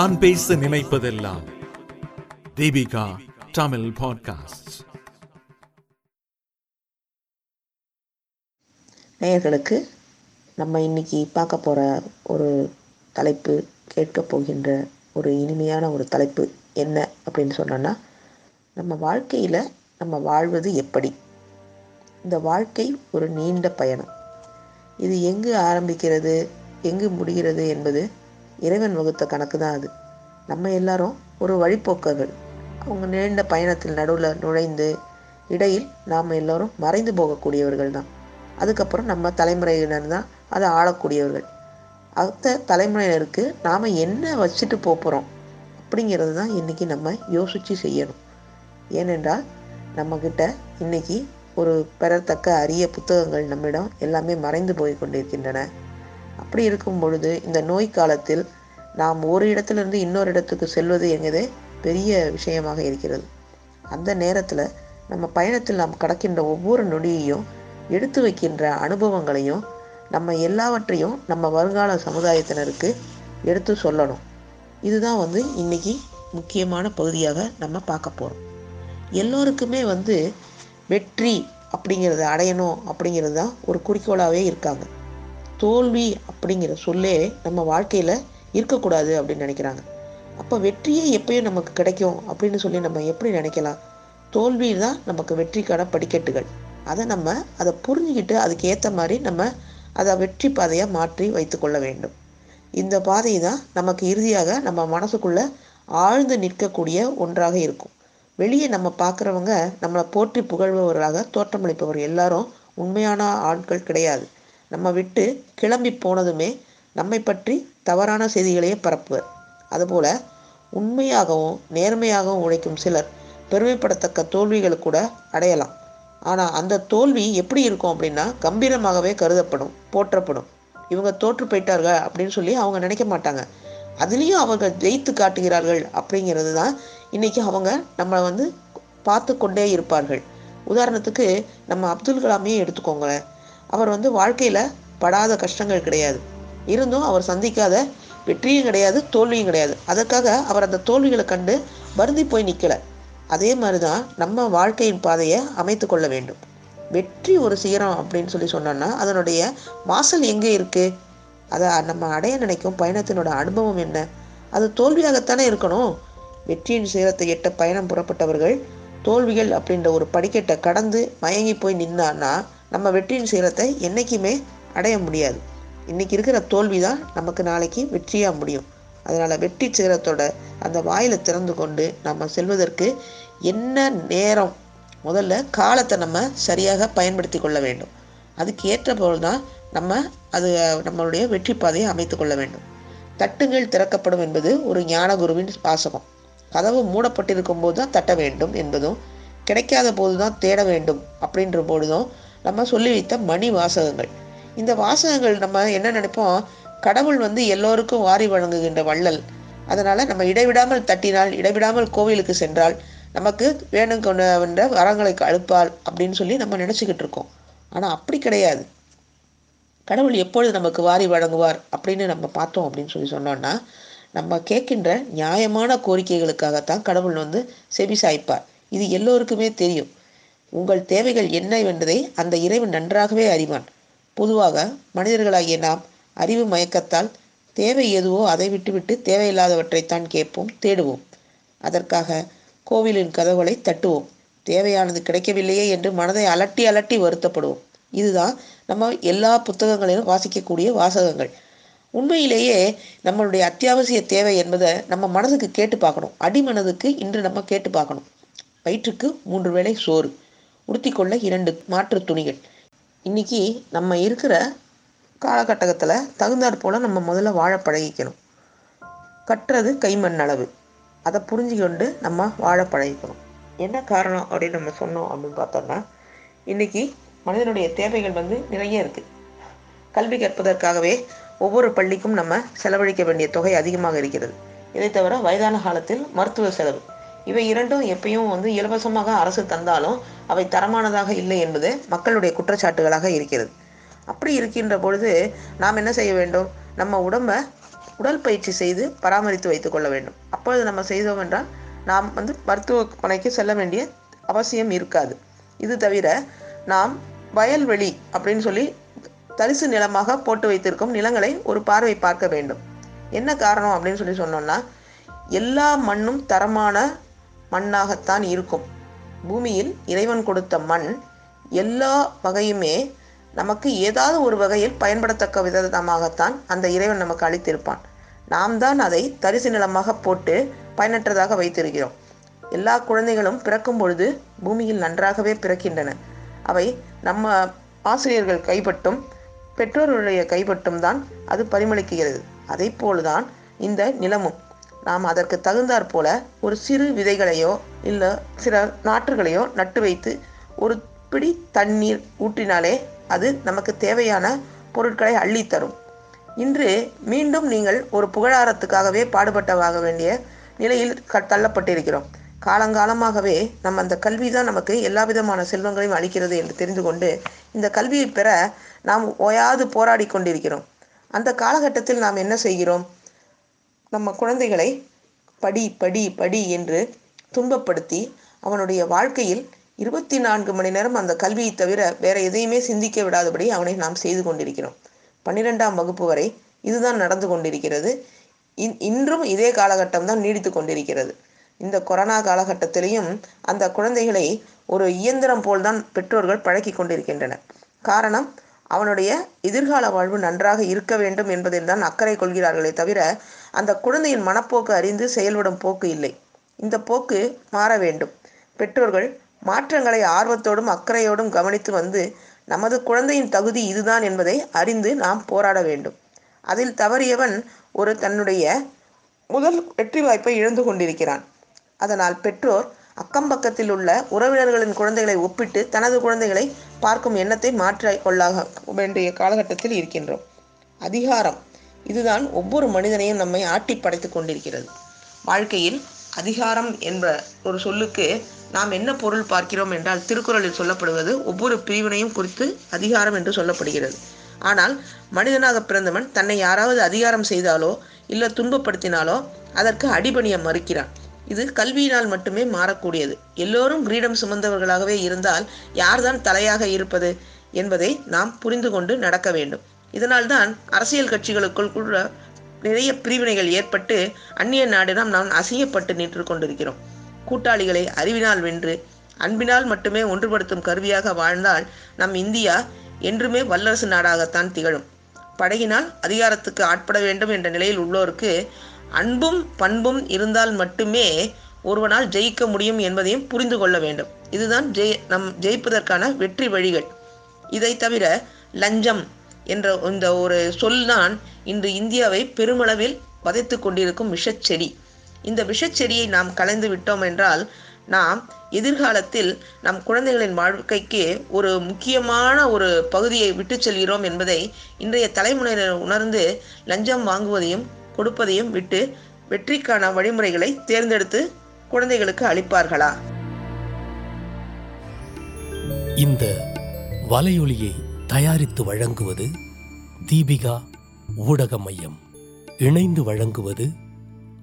நான் பேச நினைப்பதெல்லாம். தீபிகா தமிழ் பாட்காஸ்ட் நேயர்களுக்கு நம்ம இன்னைக்கு பார்க்க போகிற ஒரு தலைப்பு கேட்க போகின்ற ஒரு இனிமையான ஒரு தலைப்பு என்ன அப்படின்னு சொன்னோன்னா நம்ம வாழ்க்கையில் நம்ம வாழ்வது எப்படி? இந்த வாழ்க்கை ஒரு நீண்ட பயணம். இது எங்கு ஆரம்பிக்கிறது எங்கு முடிகிறது என்பது இறைவன் வகுத்த கணக்கு தான் அது. நம்ம எல்லாரும் ஒரு வழிப்போக்கர்கள். அவங்க நீண்ட பயணத்தில் நடுவில் நுழைந்து இடையில் நாம் எல்லோரும் மறைந்து போகக்கூடியவர்கள் தான். அதுக்கப்புறம் நம்ம தலைமுறையினர் தான் அதை ஆளக்கூடியவர்கள். அடுத்த தலைமுறையினருக்கு நாம் என்ன வச்சுட்டு போகிறோம் அப்படிங்கிறது தான் இன்றைக்கி நம்ம யோசித்து செய்யணும். ஏனென்றால் நம்மக்கிட்ட இன்னைக்கு ஒரு பெறத்தக்க அரிய புத்தகங்கள் நம்மிடம் எல்லாமே மறைந்து போய் கொண்டிருக்கின்றன. அப்படி இருக்கும் பொழுது இந்த நோய் காலத்தில் நாம் ஒரு இடத்திலிருந்து இன்னொரு இடத்துக்கு செல்வது என்கிறதே பெரிய விஷயமாக இருக்கிறது. அந்த நேரத்தில் நம்ம பயணத்தில் நாம் கடக்கின்ற ஒவ்வொரு நொடியையும் எடுத்து வைக்கின்ற அனுபவங்களையும் நம்ம எல்லாவற்றையும் நம்ம வருங்கால சமுதாயத்தினருக்கு எடுத்து சொல்லணும். இதுதான் வந்து இன்னைக்கு முக்கியமான பகுதியாக நம்ம பார்க்க போகிறோம் எல்லோருக்குமே வந்து வெற்றி அப்படிங்கிறத அடையணும் அப்படிங்கிறது தான் ஒரு குறிக்கோளாகவே இருக்காங்க. தோல்வி அப்படிங்கிற சொல்லே நம்ம வாழ்க்கையில் இருக்கக்கூடாது அப்படின்னு நினைக்கிறாங்க. அப்போ வெற்றியே எப்பயும் நமக்கு கிடைக்கும் அப்படின்னு சொல்லி நம்ம எப்படி நினைக்கலாம்? தோல்வி தான் நமக்கு வெற்றிக்கான படிக்கட்டுகள். அதை நம்ம அதை புரிஞ்சுக்கிட்டு அதுக்கு ஏற்ற மாதிரி நம்ம அதை வெற்றி பாதையாக மாற்றி வைத்துக்கொள்ள வேண்டும். இந்த பாதை தான் நமக்கு இறுதியாக நம்ம மனசுக்குள்ள ஆழ்ந்து நிற்கக்கூடிய ஒன்றாக இருக்கும். வெளியே நம்ம பார்க்குறவங்க நம்மளை போற்றி புகழ்பவர்களாக தோற்றமளிப்பவர் எல்லாரும் உண்மையான ஆட்கள் கிடையாது. நம்ம விட்டு கிளம்பி போனதுமே நம்மை பற்றி தவறான செய்திகளையே பரப்புவர். அதுபோல் உண்மையாகவும் நேர்மையாகவும் உழைக்கும் சிலர் பெருமைப்படத்தக்க தோல்விகள் கூட அடையலாம். ஆனால் அந்த தோல்வி எப்படி இருக்கும் அப்படின்னா கம்பீரமாகவே கருதப்படும் போற்றப்படும். இவங்க தோற்று போயிட்டார்கள் அப்படின்னு சொல்லி அவங்க நினைக்க மாட்டாங்க. அதுலேயும் அவர்கள் ஜெயித்து காட்டுகிறார்கள் அப்படிங்கிறது தான் இன்றைக்கி அவங்க நம்மளை வந்து பார்த்து கொண்டே இருப்பார்கள். உதாரணத்துக்கு நம்ம அப்துல் கலாமே எடுத்துக்கோங்களேன். அவர் வந்து வாழ்க்கையில் படாத கஷ்டங்கள் கிடையாது. இருந்தும் அவர் சந்திக்காத வெற்றியும் கிடையாது தோல்வியும் கிடையாது. அதற்காக அவர் அந்த தோல்விகளை கண்டு வருந்தி போய் நிற்கலை அதே மாதிரி தான் நம்ம வாழ்க்கையின் பாதையை அமைத்து கொள்ள வேண்டும். வெற்றி ஒரு சிகரம் அப்படின்னு சொல்லி சொன்னோன்னா அதனுடைய வாசல் எங்கே இருக்குது அதை நம்ம அடைய நினைக்கும் பயணத்தினோட அனுபவம் என்ன? அது தோல்வியாகத்தானே இருக்கணும். வெற்றியின் சிகரத்தை எட்ட பயணம் புறப்பட்டவர்கள் தோல்விகள் அப்படின்ற ஒரு படிக்கட்டை கடந்து மயங்கி போய் நின்னான்னா நம்ம வெற்றியின் சீரத்தை என்றைக்குமே அடைய முடியாது. இன்றைக்கி இருக்கிற தோல்வி தான் நமக்கு நாளைக்கு வெற்றியாக முடியும். அதனால் வெற்றி சீரத்தோட அந்த வாயில் திறந்து கொண்டு நம்ம செல்வதற்கு என்ன நேரம்? முதல்ல காலத்தை நம்ம சரியாக பயன்படுத்தி கொள்ள வேண்டும். அதுக்கு ஏற்ற போல் தான் நம்ம அது நம்மளுடைய வெற்றி பாதையை அமைத்து கொள்ள வேண்டும். தட்டுங்கள் திறக்கப்படும் என்பது ஒரு ஞானகுருவின் வாசகம் கதவு மூடப்பட்டிருக்கும் போது தான் தட்ட வேண்டும் என்பதும் கிடைக்காத போது தான் தேட வேண்டும் அப்படின்ற போதும் நம்ம சொல்லி வைத்த மணி வாசகங்கள். இந்த வாசகங்கள் நம்ம என்ன நினைப்போம்? கடவுள் வந்து எல்லோருக்கும் வாரி வழங்குகின்ற வள்ளல். அதனால் நம்ம இடைவிடாமல் தட்டினால் இடைவிடாமல் கோவிலுக்கு சென்றால் நமக்கு வேணும் கொண்ட வரங்களை அழுப்பால் அப்படின்னு சொல்லி நம்ம நினச்சிக்கிட்டு இருக்கோம். ஆனால் அப்படி கிடையாது. கடவுள் எப்பொழுது நமக்கு வாரி வழங்குவார் அப்படின்னு நம்ம பார்த்தோம் அப்படின்னு சொல்லி சொன்னோன்னா நம்ம கேட்கின்ற நியாயமான கோரிக்கைகளுக்காகத்தான் கடவுள் வந்து செவி சாய்ப்பார். இது எல்லோருக்குமே தெரியும். உங்கள் தேவைகள் என்ன என்பதை அந்த இறைவன் நன்றாகவே அறிவான். பொதுவாக மனிதர்களாகிய நாம் அறிவு மயக்கத்தால் தேவை எதுவோ அதை விட்டுவிட்டு தேவையில்லாதவற்றைத்தான் கேட்போம் தேடுவோம். அதற்காக கோவிலின் கதவுகளை தட்டுவோம். தேவையானது கிடைக்கவில்லையே என்று மனதை அலட்டி அலட்டி வருத்தப்படுவோம். இதுதான் நம்ம எல்லா புத்தகங்களிலும் வாசிக்கக்கூடிய வாசகங்கள். உண்மையிலேயே நம்மளுடைய அத்தியாவசிய தேவை என்பதை நம்ம மனதுக்கு கேட்டு பார்க்கணும். அடிமனதுக்கு இன்று நம்ம கேட்டு பார்க்கணும். வயிற்றுக்கு மூன்று வேளை சோறு. உடுத்திக்கொள்ள இரண்டு மாற்று துணிகள். இன்னைக்கு நம்ம இருக்கிற காலகட்டத்தில் தகுந்தாற் போல் நம்ம முதல்ல வாழ பழகிக்கணும். கட்டுறது கைமண் அளவு அதை புரிஞ்சுக்கொண்டு நம்ம வாழ பழகிக்கணும். என்ன காரணம் அப்படின்னு நம்ம சொன்னோம் அப்படின்னு பார்த்தோம்னா இன்னைக்கு மனிதனுடைய தேவைகள் வந்து நிறைய இருக்குது கல்வி கற்பதற்காகவே ஒவ்வொரு பள்ளிக்கும் நம்ம செலவழிக்க வேண்டிய தொகை அதிகமாக இருக்கிறது. இதை தவிர வயதான காலத்தில் மருத்துவ செலவு இவை இரண்டும் எப்பயும் வந்து இலவசமாக அரசு தந்தாலும் அவை தரமானதாக இல்லை என்பது மக்களுடைய குற்றச்சாட்டுகளாக இருக்கிறது. அப்படி இருக்கின்ற பொழுது நாம் என்ன செய்ய வேண்டும்? நம்ம உடம்ப உடற்பயிற்சி செய்து பராமரித்து வைத்துக் கொள்ள வேண்டும். அப்பொழுது நம்ம செய்தோம் என்றால் நாம் வந்து மருத்துவமனைக்கு செல்ல வேண்டிய அவசியம் இருக்காது. இது தவிர நாம் வயல்வெளி அப்படின்னு சொல்லி தரிசு நிலமாக போட்டு வைத்திருக்கும் நிலங்களை ஒரு பார்வை பார்க்க வேண்டும். என்ன காரணம் அப்படின்னு சொல்லி சொன்னோம்னா எல்லா மண்ணும் தரமான மண்ணாகத்தான் இருக்கும். பூமியில் இறைவன் கொடுத்த மண் எல்லா வகையுமே நமக்கு ஏதாவது ஒரு வகையில் பயன்படத்தக்க விதமாகத்தான் அந்த இறைவன் நமக்கு அளித்திருப்பான். நாம் தான் அதை தரிசு நிலமாக போட்டு பயனற்றதாக வைத்திருக்கிறோம். எல்லா குழந்தைகளும் பிறக்கும் பொழுது பூமியில் நன்றாகவே பிறக்கின்றன. அவை நம்ம ஆசிரியர்கள் கைப்பட்டும் பெற்றோர்களுடைய கைப்பட்டும் தான் அது பரிமளிக்கிறது. அதே போல்தான் இந்த நிலமும். நாம் அதற்கு தகுந்தாற் போல ஒரு சிறு விதைகளையோ இல்லை சில நாற்றுகளையோ நட்டு வைத்து ஒரு பிடி தண்ணீர் ஊற்றினாலே அது நமக்கு தேவையான பொருட்களை அள்ளித்தரும் இன்று மீண்டும் நீங்கள் ஒரு புகழாரத்துக்காகவே பாடுபட்டவாக வேண்டிய நிலையில் க தள்ளப்பட்டிருக்கிறோம். காலங்காலமாகவே நம்ம அந்த கல்வி தான் நமக்கு எல்லா விதமான செல்வங்களையும் அளிக்கிறது என்று தெரிந்து கொண்டு இந்த கல்வியை பெற நாம் ஓயாது போராடி கொண்டிருக்கிறோம். அந்த காலகட்டத்தில் நாம் என்ன செய்கிறோம்? நம்ம குழந்தைகளை படி படி படி என்று துன்பப்படுத்தி அவனுடைய வாழ்க்கையில் இருபத்தி நான்கு மணி நேரம் அந்த கல்வியை தவிர வேற எதையுமே சிந்திக்க விடாதபடி அவனை நாம் செய்து கொண்டிருக்கிறோம். பன்னிரெண்டாம் வகுப்பு வரை இதுதான் நடந்து கொண்டிருக்கிறது. இன் இன்றும் இதே காலகட்டம் தான் நீடித்து கொண்டிருக்கிறது. இந்த கொரோனா காலகட்டத்திலையும் அந்த குழந்தைகளை ஒரு இயந்திரம் போல்தான் பெற்றோர்கள் பழக்கி கொண்டிருக்கின்றனர். காரணம் அவனுடைய எதிர்கால வாழ்வு நன்றாக இருக்க வேண்டும் என்பதில் தான் அக்கறை கொள்கிறார்களே தவிர அந்த குழந்தையின் மனப்போக்கு அறிந்து செயல்படும் போக்கு இல்லை. இந்த போக்கு மாற வேண்டும். பெற்றோர்கள் மாற்றங்களை ஆர்வத்தோடும் அக்கறையோடும் கவனித்து வந்து நமது குழந்தையின் தகுதி இதுதான் என்பதை அறிந்து நாம் போராட வேண்டும். அதில் தவறியவன் ஒரு தன்னுடைய முதல் வெற்றி வாய்ப்பை இழந்து கொண்டிருக்கிறான். அதனால் பெற்றோர் அக்கம் பக்கத்தில் உள்ள உறவினர்களின் குழந்தைகளை ஒப்பிட்டு தனது குழந்தைகளை பார்க்கும் எண்ணத்தை மாற்றி கொள்ளாக வேண்டிய காலகட்டத்தில் இருக்கின்றோம். அதிகாரம். இதுதான் ஒவ்வொரு மனிதனையும் நம்மை ஆட்டி படைத்து கொண்டிருக்கிறது. வாழ்க்கையில் அதிகாரம் என்ற ஒரு சொல்லுக்கு நாம் என்ன பொருள் பார்க்கிறோம் என்றால் திருக்குறளில் சொல்லப்படுவது ஒவ்வொரு பிரிவினையும் குறித்து அதிகாரம் என்று சொல்லப்படுகிறது. ஆனால் மனிதனாக பிறந்தவன் தன்னை யாராவது அதிகாரம் செய்தாலோ இல்லை துன்பப்படுத்தினாலோ அதற்கு அடிபணிய மறுக்கிறான். இது கல்வியினால் மட்டுமே மாறக்கூடியது. எல்லோரும் கிரீடம் சுமந்தவர்களாகவே இருந்தால் யார்தான் தலையாக இருப்பது என்பதை நாம் புரிந்து கொண்டு நடக்க வேண்டும். இதனால்தான் அரசியல் கட்சிகளுக்குள் கூட நிறைய பிரிவினைகள் ஏற்பட்டு அந்நிய நாடிடம் நாம் அசையப்பட்டு நின்று கொண்டிருக்கிறோம். கூட்டாளிகளை அறிவினால் வென்று அன்பினால் மட்டுமே ஒன்றுபடுத்தும் கருவியாக வாழ்ந்தால் நம் இந்தியா என்றுமே வல்லரசு நாடாகத்தான் திகழும். படகினால் அதிகாரத்துக்கு ஆட்பட வேண்டும் என்ற நிலையில் உள்ளோருக்கு அன்பும் பண்பும் இருந்தால் மட்டுமே ஒருவனால் ஜெயிக்க முடியும் என்பதையும் புரிந்து கொள்ள வேண்டும். இதுதான் ஜெய் நம் ஜெயிப்பதற்கான வெற்றி வழிகள். இதை தவிர லஞ்சம் என்ற இந்த ஒரு சொல்தான் இன்று இந்தியாவை பெருமளவில் வதைத்து கொண்டிருக்கும் விஷச்செடி. இந்த விஷச்செடியை நாம் கலைந்து விட்டோம் என்றால் நாம் எதிர்காலத்தில் நம் குழந்தைகளின் வாழ்க்கைக்கு ஒரு முக்கியமான ஒரு பகுதியை விட்டு செல்கிறோம் என்பதை இன்றைய தலைமுறையினர் உணர்ந்து லஞ்சம் வாங்குவதையும் கொடுப்பதையும் விட்டு வெற்றிக்கான வழிமுறைகளை தேர்ந்தெடுத்து குழந்தைகளுக்கு அளிப்பார்களா? இந்த வலையொலியை தயாரித்து வழங்குவது தீபிகா ஊடக மையம். இணைந்து வழங்குவது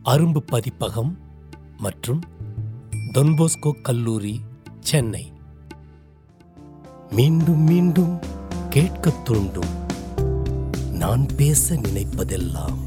அரும்பு பதிப்பகம் மற்றும் தொன்போஸ்கோ கல்லூரி சென்னை. மீண்டும் மீண்டும் கேட்கத் தூண்டும். நான் பேச நினைப்பதெல்லாம்